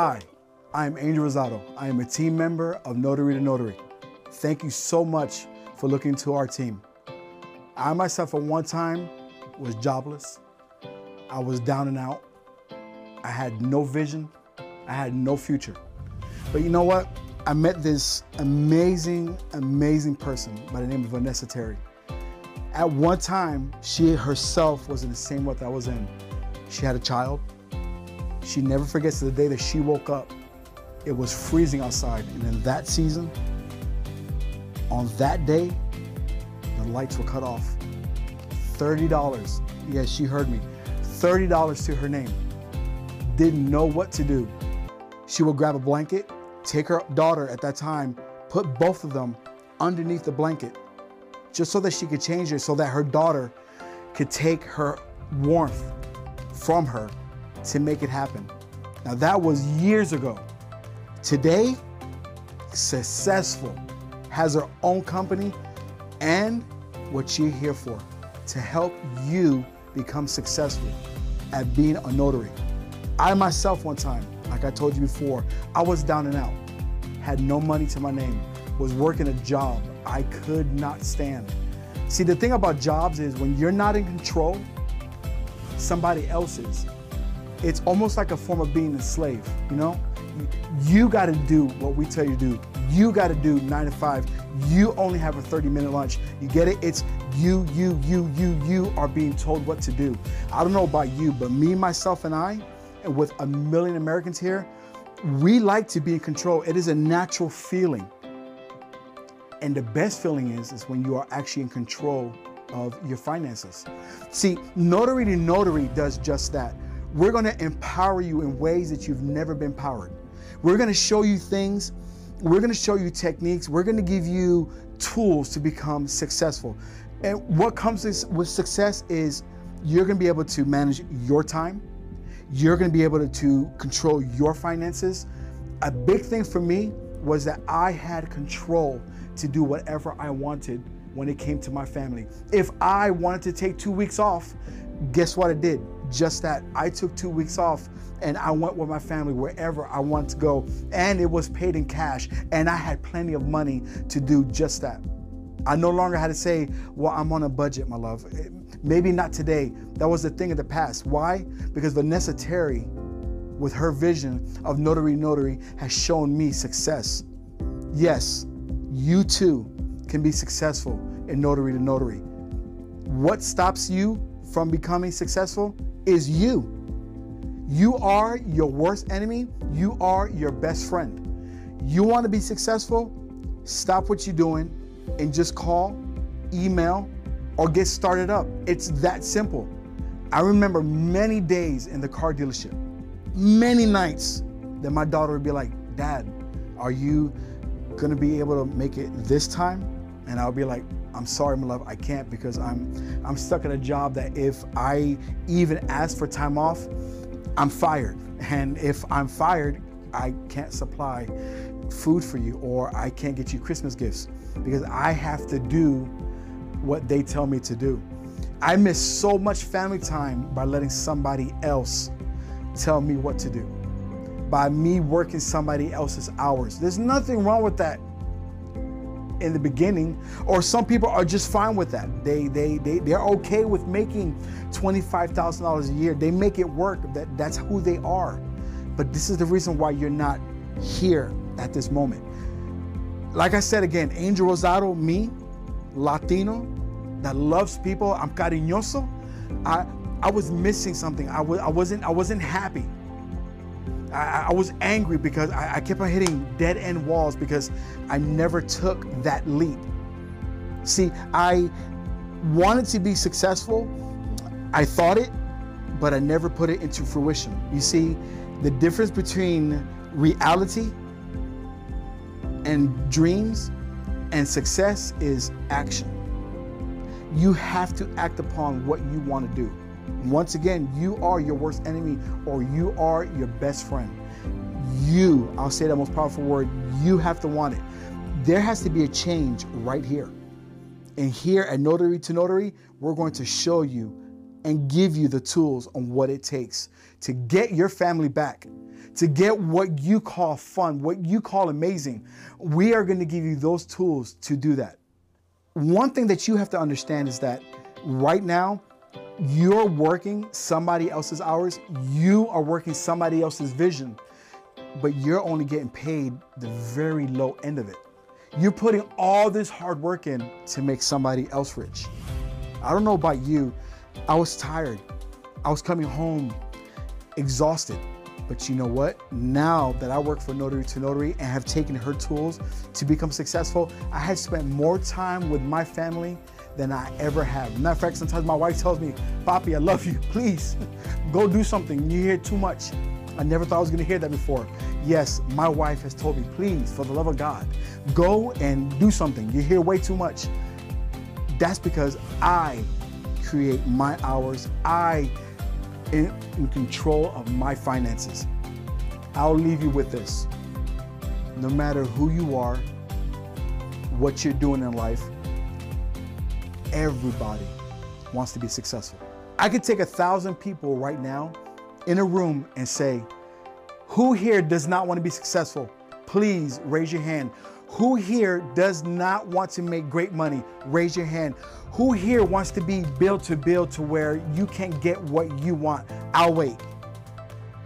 Hi, I am Angel Rosado. I am a team member of Notary to Notary. Thank you so much for looking to our team. I myself at one time was jobless. I was down and out. I had no vision. I had no future. But you know what? I met this amazing, amazing person by the name of Vanessa Terry. At one time, she herself was in the same rut I was in. She had a child. She never forgets the day that she woke up. It was freezing outside. And in that season, on that day, the lights were cut off. $30. Yes, she heard me. $30 to her name. Didn't know what to do. She would grab a blanket, take her daughter at that time, put both of them underneath the blanket, just so that she could change it so that her daughter could take her warmth from her to make it happen. Now, that was years ago. Today, successful, has her own company, and what she's here for to help you become successful at being a notary. I myself, one time, like I told you before, I was down and out, had no money to my name, was working a job I could not stand. See, the thing about jobs is when you're not in control, somebody else is. It's almost like a form of being a slave, you know? You got to do what we tell you to do. You got to do nine to five. You only have a 30 minute lunch. You get it? It's you, you, you, you, you are being told what to do. I don't know about you, but me, myself, and I, and with a million Americans here, we like to be in control. It is a natural feeling. And the best feeling is, is when you are actually in control of your finances. See, Notary to Notary does just that. We're gonna empower you in ways that you've never been powered. We're gonna show you things, we're gonna show you techniques, we're gonna give you tools to become successful. And what comes with success is you're gonna be able to manage your time, you're gonna be able to control your finances. A big thing for me was that I had control to do whatever I wanted when it came to my family. If I wanted to take two weeks off, guess what I did? Just that. I took two weeks off and I went with my family wherever I wanted to go. And it was paid in cash. And I had plenty of money to do just that. I no longer had to say, well, I'm on a budget, my love. Eh, maybe not today. That was the thing of the past. Why? Because Vanessa Terry, with her vision of Notary Notary, has shown me success. Yes, you too can be successful in Notary to Notary. What stops you from becoming successful is you. You are your worst enemy, you are your best friend. You want to be successful? Stop what you're doing and just call, email, or get started up. It's that simple. I remember many days in the car dealership, many nights that my daughter would be like, Dad, are you gonna be able to make it this time? And I'll be like, I'm sorry, my love, I can't because I'm I'm stuck in a job that if I even ask for time off, I'm fired. And if I'm fired, I can't supply food for you or I can't get you Christmas gifts because I have to do what they tell me to do. I miss so much family time by letting somebody else tell me what to do, by me working somebody else's hours. There's nothing wrong with that in the beginning, or some people are just fine with that. They they they they're okay with making twenty-five thousand dollars a year. They make it work. That that's who they are. But this is the reason why you're not here at this moment. Like I said again, Angel Rosado, me, Latino, that loves people. I'm cariñoso. I I was missing something. I was I wasn't I wasn't happy. I, I was angry because I, I kept on hitting dead end walls because I never took that leap. See, I wanted to be successful. I thought it, but I never put it into fruition. You see, the difference between reality and dreams and success is action. You have to act upon what you want to do. Once again, you are your worst enemy or you are your best friend. You, I'll say that most powerful word, you have to want it. There has to be a change right here. And here at Notary to Notary, we're going to show you and give you the tools on what it takes to get your family back. to get what you call fun, what you call amazing, we are going to give you those tools to do that. One thing that you have to understand is that right now, you're working somebody else's hours, you are working somebody else's vision, but you're only getting paid the very low end of it. You're putting all this hard work in to make somebody else rich. I don't know about you, I was tired. I was coming home exhausted. But you know what? Now that I work for Notary to Notary and have taken her tools to become successful, I have spent more time with my family than I ever have. Matter of fact, sometimes my wife tells me, Papi, I love you. Please go do something. You hear too much. I never thought I was gonna hear that before. Yes, my wife has told me, please, for the love of God, go and do something. You hear way too much. That's because I create my hours. I in, control of my finances. I'll leave you with this. No matter who you are, what you're doing in life, everybody wants to be successful. I could take a thousand people right now in a room and say, who here does not want to be successful? Please raise your hand. Who here does not want to make great money? Raise your hand. Who here wants to be built to build to where you can get what you want? I'll wait.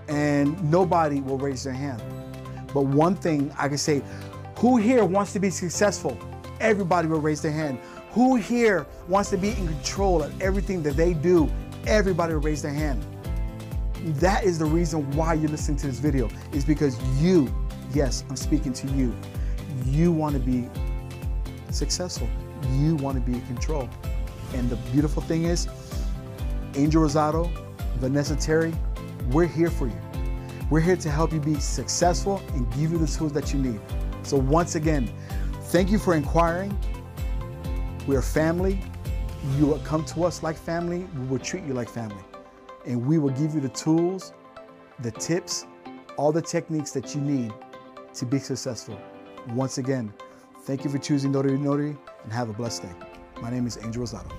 And nobody will raise their hand. But one thing I can say, who here wants to be successful? Everybody will raise their hand. Who here wants to be in control of everything that they do? Everybody will raise their hand. That is the reason why you're listening to this video, is because you, yes, I'm speaking to you, you want to be successful. You want to be in control. And the beautiful thing is, Angel Rosado, Vanessa Terry, we're here for you. We're here to help you be successful and give you the tools that you need. So once again, thank you for inquiring. We're family. You will come to us like family. We will treat you like family. And we will give you the tools, the tips, all the techniques that you need to be successful. Once again, thank you for choosing Notary Notary and have a blessed day. My name is Angel Rosado.